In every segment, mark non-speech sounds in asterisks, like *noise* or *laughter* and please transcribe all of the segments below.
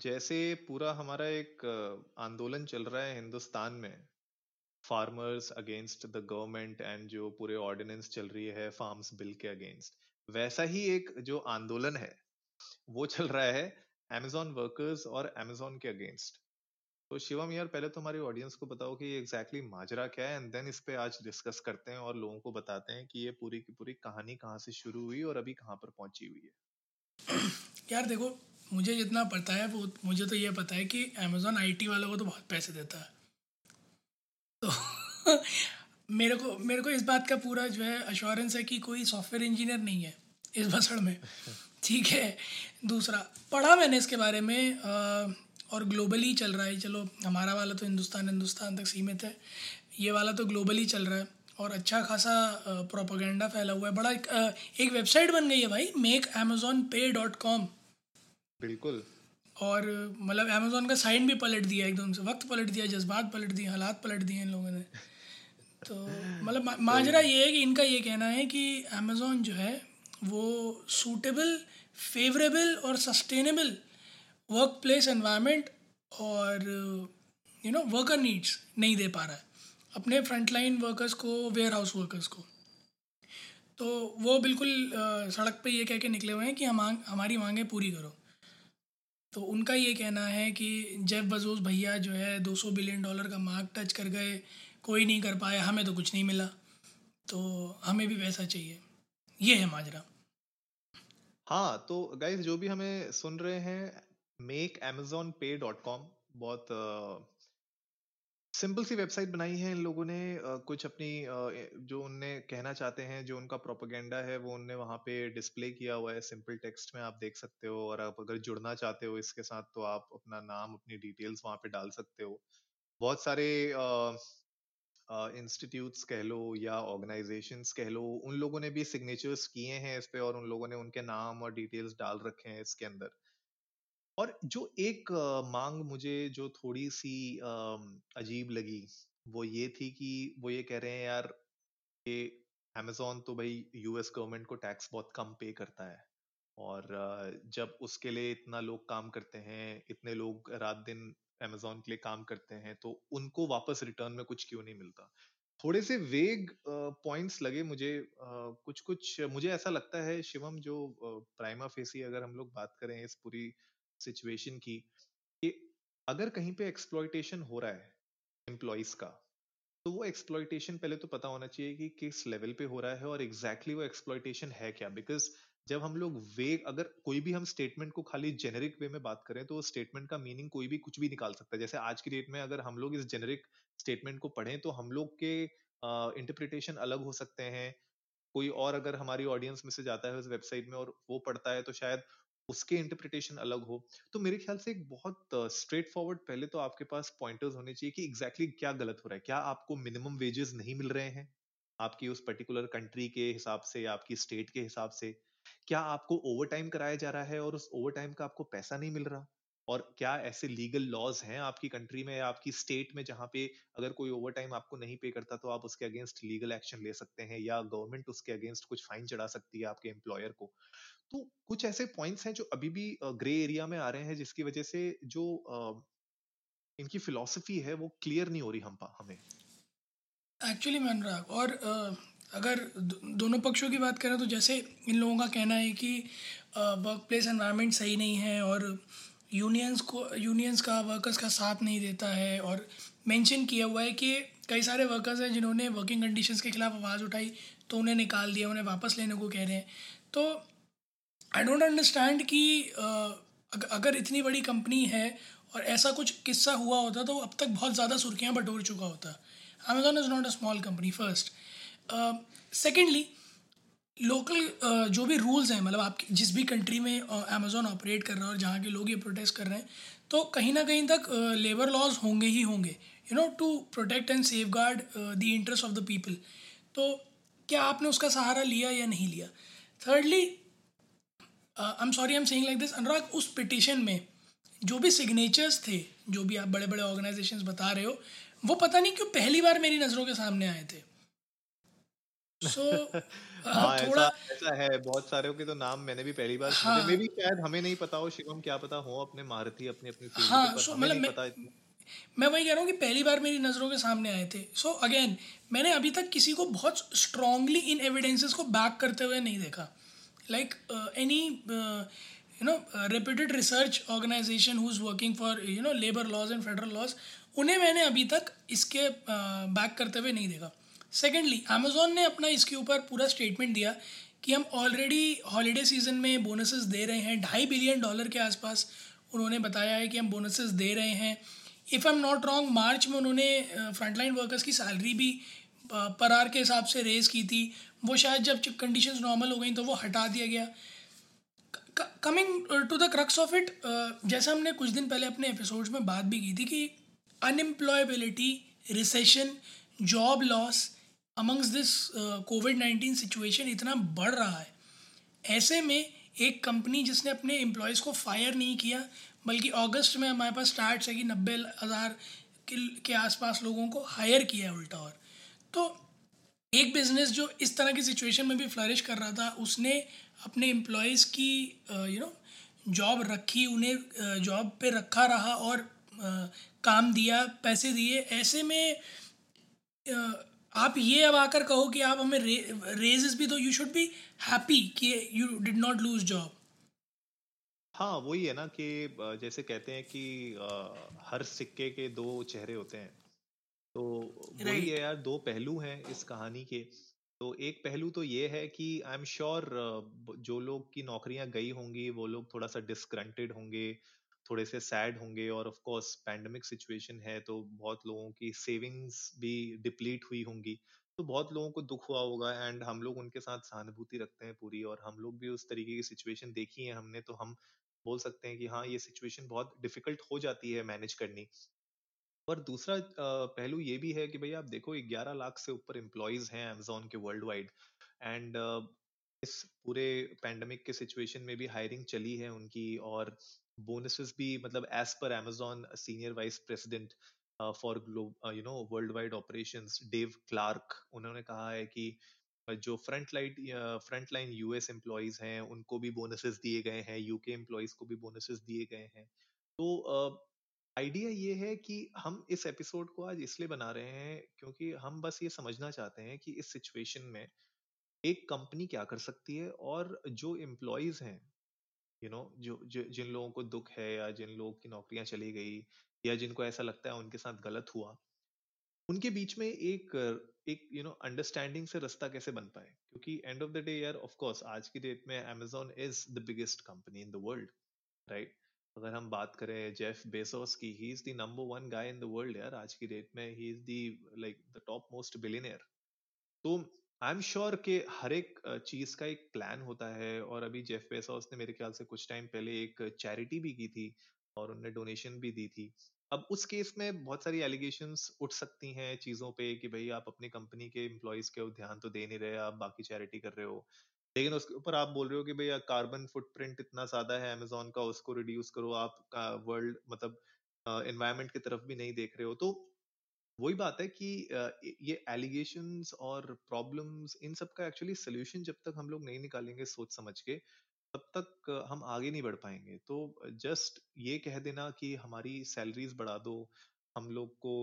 जैसे पूरा हमारा एक आंदोलन चल रहा है हिंदुस्तान में farmers against the government and जो पूरे ऑर्डिनेंस चल रही है फार्म्स बिल के अगेंस्ट वैसा ही एक जो आंदोलन है, वो चल रहा है amazon वर्कर्स और amazon के अगेंस्ट तो शिवम यार, पहले तो हमारी ऑडियंस को बताओ कि एग्जैक्टली माजरा क्या है एंड देन इस पे आज डिस्कस करते हैं और लोगों को बताते हैं कि ये पूरी की पूरी कहानी कहाँ से शुरू हुई और अभी कहाँ पर पहुँची हुई है। यार देखो मुझे जितना पता है वो मुझे तो ये पता है कि अमेजोन आईटी वालों को तो बहुत पैसे देता है। तो *laughs* मेरे को मेरे को इस बात का पूरा जो है अश्योरेंस है कि कोई सॉफ्टवेयर इंजीनियर नहीं है इस भसड़ में। ठीक है। दूसरा पढ़ा मैंने इसके बारे में अ, और ग्लोबली चल रहा है। चलो हमारा वाला तो हिंदुस्तान हिंदुस्तान तक सीमित है। ये वाला तो ग्लोबली चल रहा है और अच्छा खासा प्रोपोगंडा फैला हुआ है। बड़ा एक, एक वेबसाइट बन गई है भाई make Amazon pay dot com बिल्कुल। और मतलब अमेजोन का साइन भी पलट दिया एकदम से। वक्त पलट दिया जज्बात पलट दिए हालात पलट दिए इन लोगों ने। तो मतलब माजरा ये है कि इनका ये कहना है कि अमेजोन जो है वो सूटेबल फेवरेबल और सस्टेनेबल वर्क प्लेस एनवायरनमेंट और यू नो वर्कर नीड्स नहीं दे पा रहा है। अपने फ्रंटलाइन वर्कर्स को वेयर हाउस वर्कर्स को। तो वो बिल्कुल सड़क पे ये कह के निकले हुए हैं कि हम हमारी मांगें पूरी करो। तो उनका ये कहना है कि जेफ बजोस भैया जो है 200 बिलियन डॉलर का मार्क टच कर गए, कोई नहीं कर पाया, हमें तो कुछ नहीं मिला। तो हमें भी वैसा चाहिए। ये है माजरा। हाँ तो गाइज़ जो भी हमें सुन रहे हैं make Amazon pay dot com बहुत सिंपल सी वेबसाइट बनाई है इन लोगों ने। कुछ अपनी जो उनने कहना चाहते हैं, जो उनका प्रोपेगेंडा है, वो उनने वहाँ पे डिस्प्ले किया हुआ है सिंपल टेक्स्ट में, आप देख सकते हो। और आप अगर जुड़ना चाहते हो इसके साथ तो आप अपना नाम, अपनी डिटेल्स वहाँ पे डाल सकते हो। बहुत सारे इंस्टीट्यूट्स कह लो या ऑर्गेनाइजेशंस कह लो, उन लोगों ने भी सिग्नेचर्स किए हैं इस पे और उन लोगों ने उनके नाम और डिटेल्स डाल रखे हैं इसके अंदर। और जो एक मांग मुझे जो थोड़ी सी अजीब लगी, वो ये थी कि वो ये कह रहे हैं, यार कि amazon तो भाई यूएस गवर्नमेंट को टैक्स बहुत कम पे करता है। और जब उसके लिए इतना लोग काम करते हैं, इतने लोग रात दिन amazon के लिए काम करते हैं तो उनको वापस रिटर्न में कुछ क्यों नहीं मिलता? थोड़े से वेग पॉइंट्स लगे मुझे कुछ कुछ मुझे ऐसा लगता है, शिवम जो प्राइमा फेसी अगर हम लोग बात करें इस पूरी सिचुएशन की कि अगर कहीं पे एक्सप्लॉइटेशन हो रहा है एम्प्लॉयज़ का तो वो एक्सप्लॉयटेशन पहले तो पता होना चाहिए कि किस लेवल पे हो रहा है और एग्जैक्टली exactly वो एक्सप्लॉइटेशन है क्या? बिकॉज़ जब हम लोग वे अगर कोई भी हम स्टेटमेंट को खाली जेनेरिक वे में बात करें तो स्टेटमेंट का मीनिंग कोई भी कुछ भी निकाल सकता है। जैसे आज की डेट में अगर हम लोग इस जेनेरिक स्टेटमेंट को पढ़ें तो हम लोग के इंटरप्रिटेशन uh, अलग हो सकते हैं। कोई और अगर हमारी ऑडियंस में से जाता है उस वेबसाइट में और वो पढ़ता है तो शायद उसके इंटरप्रिटेशन अलग हो। तो मेरे ख्याल से एक बहुत स्ट्रेट uh, फॉरवर्ड पहले तो आपके पास पॉइंटर्स होने चाहिए कि एग्जैक्टली exactly क्या गलत हो रहा है। क्या आपको मिनिमम वेजेस नहीं मिल रहे हैं? आपकी उस पर्टिकुलर कंट्री के हिसाब से आपकी स्टेट के हिसाब से। क्या आपको ओवर टाइम कराया जा रहा है और उस ओवर टाइम का आपको पैसा नहीं मिल रहा? और क्या ऐसे लीगल लॉज हैं आपकी कंट्री में या आपकी स्टेट में जहाँ पे अगर कोई ओवर टाइम आपको नहीं पे करता तो आप उसके अगेंस्ट लीगल एक्शन ले सकते हैं या गवर्नमेंट उसके अगेंस्ट कुछ फाइन चढ़ा सकती है आपके एम्प्लॉयर को? तो कुछ ऐसे पॉइंट्स हैं जो अभी भी ग्रे एरिया में आ रहे हैं जिसकी वजह से जो इनकी फिलॉसफी है वो क्लियर नहीं हो रही हम हमें। एक्चुअली मैं अनुराग, और अगर दोनों पक्षों की बात करें तो जैसे इन लोगों का कहना है कि वर्क प्लेस एनवायरनमेंट सही नहीं है और यूनियंस को यूनियंस का वर्कर्स का साथ नहीं देता है और मेंशन किया हुआ है कि कई सारे वर्कर्स हैं जिन्होंने वर्किंग कंडीशंस के खिलाफ आवाज़ उठाई तो उन्हें निकाल दिया, उन्हें वापस लेने को कह रहे हैं। तो आई डोंट अंडरस्टैंड कि अगर इतनी बड़ी कंपनी है और ऐसा कुछ किस्सा हुआ होता तो अब तक बहुत ज़्यादा सुर्खियाँ बटोर चुका होता। Amazon is not a small company first secondly local जो भी रूल्स हैं मतलब आप जिस भी कंट्री में अमेज़ोन ऑपरेट कर रहा है और जहाँ के लोग ये प्रोटेस्ट कर रहे हैं तो कहीं ना कहीं तक लेबर लॉज होंगे ही होंगे you know to protect and safeguard the interest of the people तो क्या आपने उसका सहारा लिया या नहीं लिया? Thirdly I am sorry I am saying like this Anurag, उस पिटिशन में जो भी सिग्नेचर्स थे, जो भी आप बड़े बड़े ऑर्गेनाइजेशंस बता रहे हो, वो पता नहीं क्यों पहली बार मेरी नज़रों के सामने आए थे। सो so, *laughs* हाँ, थोड़ा ऐसा, ऐसा है बहुत सारे के तो नाम मैंने भी पहली बार हाँ, मे भी शायद हमें नहीं पता हो शिवम क्या पता हो अपने अपनी अपनी हाँ, सो मतलब मैं, मैं वही कह रहा हूँ कि पहली बार मेरी नज़रों के सामने आए थे। सो so, अगेन मैंने अभी तक किसी को बहुत स्ट्रांगली इन एविडेंसेस को बैक करते हुए नहीं देखा। Like any you know reputed research organisation who is working for you know labour laws and federal laws उन्हें मैंने अभी तक इसके बैक uh, करते हुए नहीं देखा। सेकेंडली अमेज़ोन ने अपना इसके ऊपर पूरा स्टेटमेंट दिया कि हम ऑलरेडी हॉलीडे सीज़न में बोनसेस दे रहे हैं, ढाई बिलियन डॉलर के आसपास उन्होंने बताया है कि हम बोनसेस दे रहे हैं। If I am not wrong March में उन्होंने फ्रंटलाइन वर्कर्स की सैलरी भी पर आर के हिसाब से रेज़ की थी। वो शायद जब कंडीशंस नॉर्मल हो गई तो वो हटा दिया गया। Coming to the crux of it जैसा हमने कुछ दिन पहले अपने एपिसोड्स में बात भी की थी कि unemployability recession job loss amongst this COVID nineteen situation इतना बढ़ रहा है। ऐसे में एक कंपनी जिसने अपने एम्प्लॉयज़ को फायर नहीं किया बल्कि अगस्त में हमारे पास स्टार्ट है कि नब्बे हज़ार के आसपास लोगों को हायर किया है उल्टा और। तो एक बिज़नेस जो इस तरह की सिचुएशन में भी फ्लरिश कर रहा था उसने अपने एम्प्लॉयज़ की यू नो जॉब रखी उन्हें जॉब uh, पे रखा रहा और uh, काम दिया पैसे दिए। ऐसे में uh, आप ये अब आकर कहो कि आप हमें रेजेस भी दो यू शुड बी हैप्पी कि you did not lose job हाँ वही है ना कि जैसे कहते हैं कि हर सिक्के के दो चेहरे होते हैं। तो वही है यार दो पहलू हैं इस कहानी के। तो एक पहलू तो ये है कि आई एम श्योर जो लोग की नौकरियाँ गई होंगी वो लोग थोड़ा सा डिस्क्रंटेड होंगे थोड़े से सैड होंगे और ऑफ़ कोर्स पैंडमिक सिचुएशन है तो बहुत लोगों की सेविंग्स भी डिप्लीट हुई होंगी। तो बहुत लोगों को दुख हुआ होगा एंड हम लोग उनके साथ सहानुभूति रखते हैं पूरी और हम लोग भी उस तरीके की सिचुएशन देखी है हमने तो हम बोल सकते हैं कि हाँ ये सिचुएशन बहुत डिफ़िकल्ट हो जाती है मैनेज करनी। और दूसरा पहलू ये भी है कि भाई आप देखो 11 लाख से ऊपर एम्प्लॉयज़ हैं अमेजोन के वर्ल्ड वाइड एंड इस पूरे पैंडमिक के सिचुएशन में भी हायरिंग चली है उनकी और बोनसेस भी मतलब as per Amazon senior vice president for globe you know worldwide operation Dave Clark उन्होंने कहा है कि जो front light front line US employees हैं उनको भी बोनसेस दिए गए हैं यूके एम्प्लॉयज़ को भी बोनसेस दिए गए हैं। तो आइडिया uh, ये है कि हम इस एपिसोड को आज इसलिए बना रहे हैं क्योंकि हम बस ये समझना चाहते हैं कि इस सिचुएशन में एक कंपनी क्या कर सकती है और जो एम्प्लॉयज़ हैं यू नो जो, जो जिन लोगों को दुख है या जिन लोगों की नौकरियाँ चली गई या जिनको ऐसा लगता है उनके साथ गलत हुआ उनके बीच में एक एक यू नो अंडरस्टैंडिंग से रास्ता कैसे बन पाए? क्योंकि एंड ऑफ़ द डे यार ऑफ़ कोर्स आज की डेट में Amazon is the biggest company in the world right अगर हम बात करें जेफ बेसोस की ही is the number one guy in the world यार आज की डेट में ही is the like the top most billionaire तो आई एम श्योर कि हर एक चीज़ का एक प्लान होता है और अभी जेफ बेसोस ने मेरे ख्याल से कुछ टाइम पहले एक चैरिटी भी की थी और उनने डोनेशन भी दी थी। अब उस केस में बहुत सारी एलिगेशन उठ सकती हैं चीज़ों पे कि भाई आप अपनी कंपनी के एम्प्लॉयज़ के ध्यान तो दे नहीं रहे, आप बाकी चैरिटी कर रहे हो। लेकिन उसके ऊपर आप बोल रहे हो कि भैया कार्बन फुटप्रिंट इतना ज़्यादा है अमेजोन का, उसको रिड्यूस करो, आप वर्ल्ड मतलब एनवायरमेंट की तरफ़ भी नहीं देख रहे हो। तो वही बात है कि ये एलिगेशंस और प्रॉब्लम्स इन सब का एक्चुअली सोल्यूशन जब तक हम लोग नहीं निकालेंगे सोच समझ के तब तक हम आगे नहीं बढ़ पाएँगे। तो जस्ट ये कह देना कि हमारी सैलरीज बढ़ा दो हम लोग को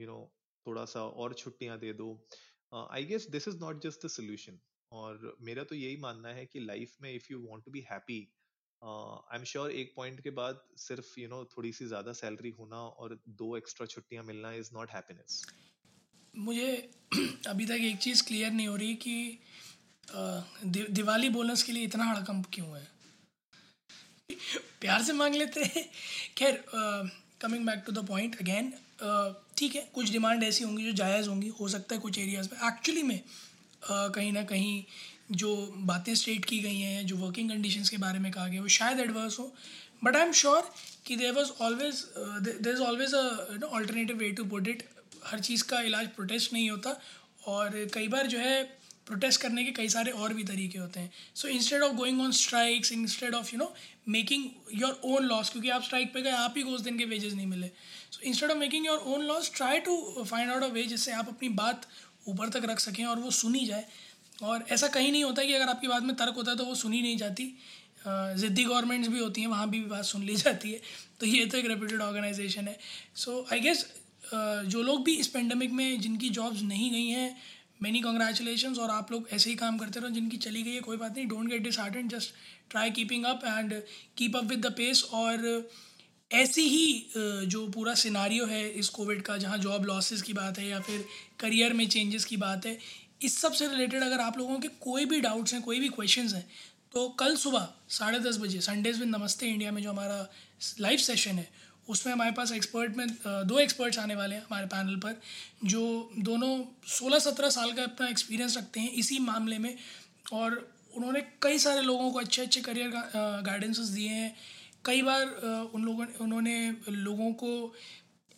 यू you नो know, थोड़ा सा और छुट्टियाँ दे दो। I guess this is not just the solution और मेरा तो यही मानना है कि लाइफ में if you want to be happy I am sure एक पॉइंट के बाद सिर्फ़ यू you नो know, थोड़ी सी ज़्यादा सैलरी होना और दो एक्स्ट्रा छुट्टियाँ मिलना इज़ नॉट हैप्पीनेस मुझे *clears throat* अभी तक एक चीज़ क्लियर नहीं हो रही कि दि, दिवाली बोनस के लिए इतना हड़कंप क्यों है? *laughs* प्यार से मांग लेते हैं। खैर coming back to the point again ठीक है कुछ डिमांड ऐसी होंगी जो जायज़ होंगी हो सकता है कुछ एरियाज़ में। एक्चुअली में uh, कहीं ना कहीं जो बातें स्टेट की गई हैं, जो वर्किंग कंडीशंस के बारे में कहा गया, वो शायद एडवर्स हो. बट आई एम श्योर कि there was always there is always a alternative way to put it हर चीज़ का इलाज प्रोटेस्ट नहीं होता और कई बार जो है प्रोटेस्ट करने के कई सारे और भी तरीके होते हैं. So instead of going on strikes instead of you know making your own loss क्योंकि आप स्ट्राइक पे गए, आप ही को उस दिन के वेजेस नहीं मिले. So instead of making your own loss try to find out a way जिससे आप अपनी बात ऊपर तक रख सकें और वो सुनी जाए. और ऐसा कहीं नहीं होता कि अगर आपकी बात में तर्क होता है तो वो सुनी नहीं जाती। ज़िद्दी गवर्नमेंट्स भी होती हैं, वहाँ भी बात सुन ली जाती है। तो ये तो एक रेप्यूटेड ऑर्गेनाइजेशन है। सो आई गेस जो लोग भी इस पेंडेमिक में जिनकी जॉब्स नहीं गई हैं मैनी कॉन्ग्रेचुलेशन और आप लोग ऐसे ही काम करते रहो, जिनकी चली गई है, कोई बात नहीं। Don't get dis heart just try keeping up and keep up with the pace और ऐसी ही जो पूरा सिनारियो है इस कोविड का, जहाँ जॉब लॉसेस की बात है या फिर करियर में चेंजेस की बात है इस सबसे रिलेटेड अगर आप लोगों के कोई भी डाउट्स हैं, कोई भी क्वेश्चंस हैं तो कल सुबह साढ़े दस बजे संडेज विद नमस्ते इंडिया में जो हमारा लाइव सेशन है, उसमें हमारे पास एक्सपर्ट में दो एक्सपर्ट्स आने वाले हैं हमारे पैनल पर, जो दोनों सोलह सत्रह साल का अपना एक्सपीरियंस रखते हैं इसी मामले में, और उन्होंने कई सारे लोगों को अच्छे अच्छे करियर गाइडेंसेस दिए हैं। कई बार उन लोगों, उन्होंने लोगों को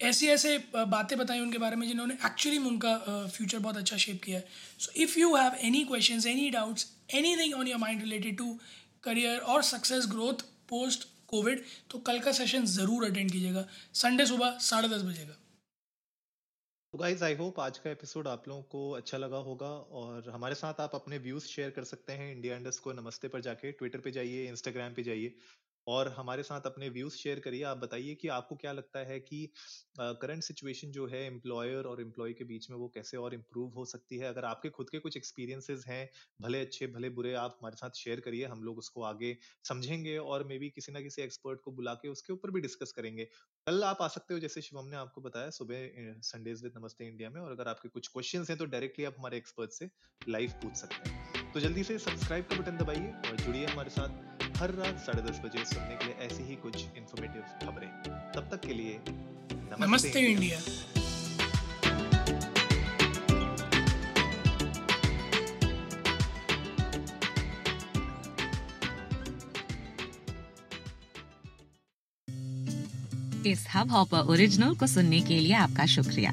ऐसी ऐसे बातें बताई उनके बारे में जिन्होंने एक्चुअली में उनका फ्यूचर बहुत अच्छा शेप किया है। So if you have any question any doubts anything on your mind related to career और सक्सेस ग्रोथ पोस्ट कोविड तो कल का सेशन ज़रूर अटेंड कीजिएगा। संडे सुबह साढ़े दस बजे का तो गाइज़ आई होप आज का एपिसोड आप लोगों को अच्छा लगा होगा और हमारे साथ आप अपने व्यूज़ शेयर कर सकते हैं। इंडिया इंडस को नमस्ते पर जाके ट्विटर पे जाइए इंस्टाग्राम पे जाइए। और हमारे साथ अपने व्यूज़ शेयर करिए। आप बताइए कि आपको क्या लगता है कि करंट सिचुएशन जो है एम्प्लॉयर और एम्प्लॉय के बीच में वो कैसे और इम्प्रूव हो सकती है? अगर आपके खुद के कुछ एक्सपीरियंसेस हैं, भले अच्छे, भले बुरे, आप हमारे साथ शेयर करिए। हम लोग उसको आगे समझेंगे और मे बी किसी ना किसी एक्सपर्ट को बुला के उसके ऊपर भी डिस्कस करेंगे। कल आप आ सकते हो, जैसे शिवम ने आपको बताया, सुबह संडेज विद नमस्ते इंडिया में और अगर आपके कुछ क्वेश्चन हैं तो डायरेक्टली आप हमारे एक्सपर्ट से लाइव पूछ सकते हैं। तो जल्दी से सब्सक्राइब का बटन दबाइए और जुड़िए हमारे साथ। हर रात साढ़े दस बजे सुनने के लिए ऐसी ही कुछ इन्फॉर्मेटिव खबरें। तब तक के लिए नमस्ते, नमस्ते इंडिया। इस हब हॉपर ओरिजिनल को सुनने के लिए आपका शुक्रिया।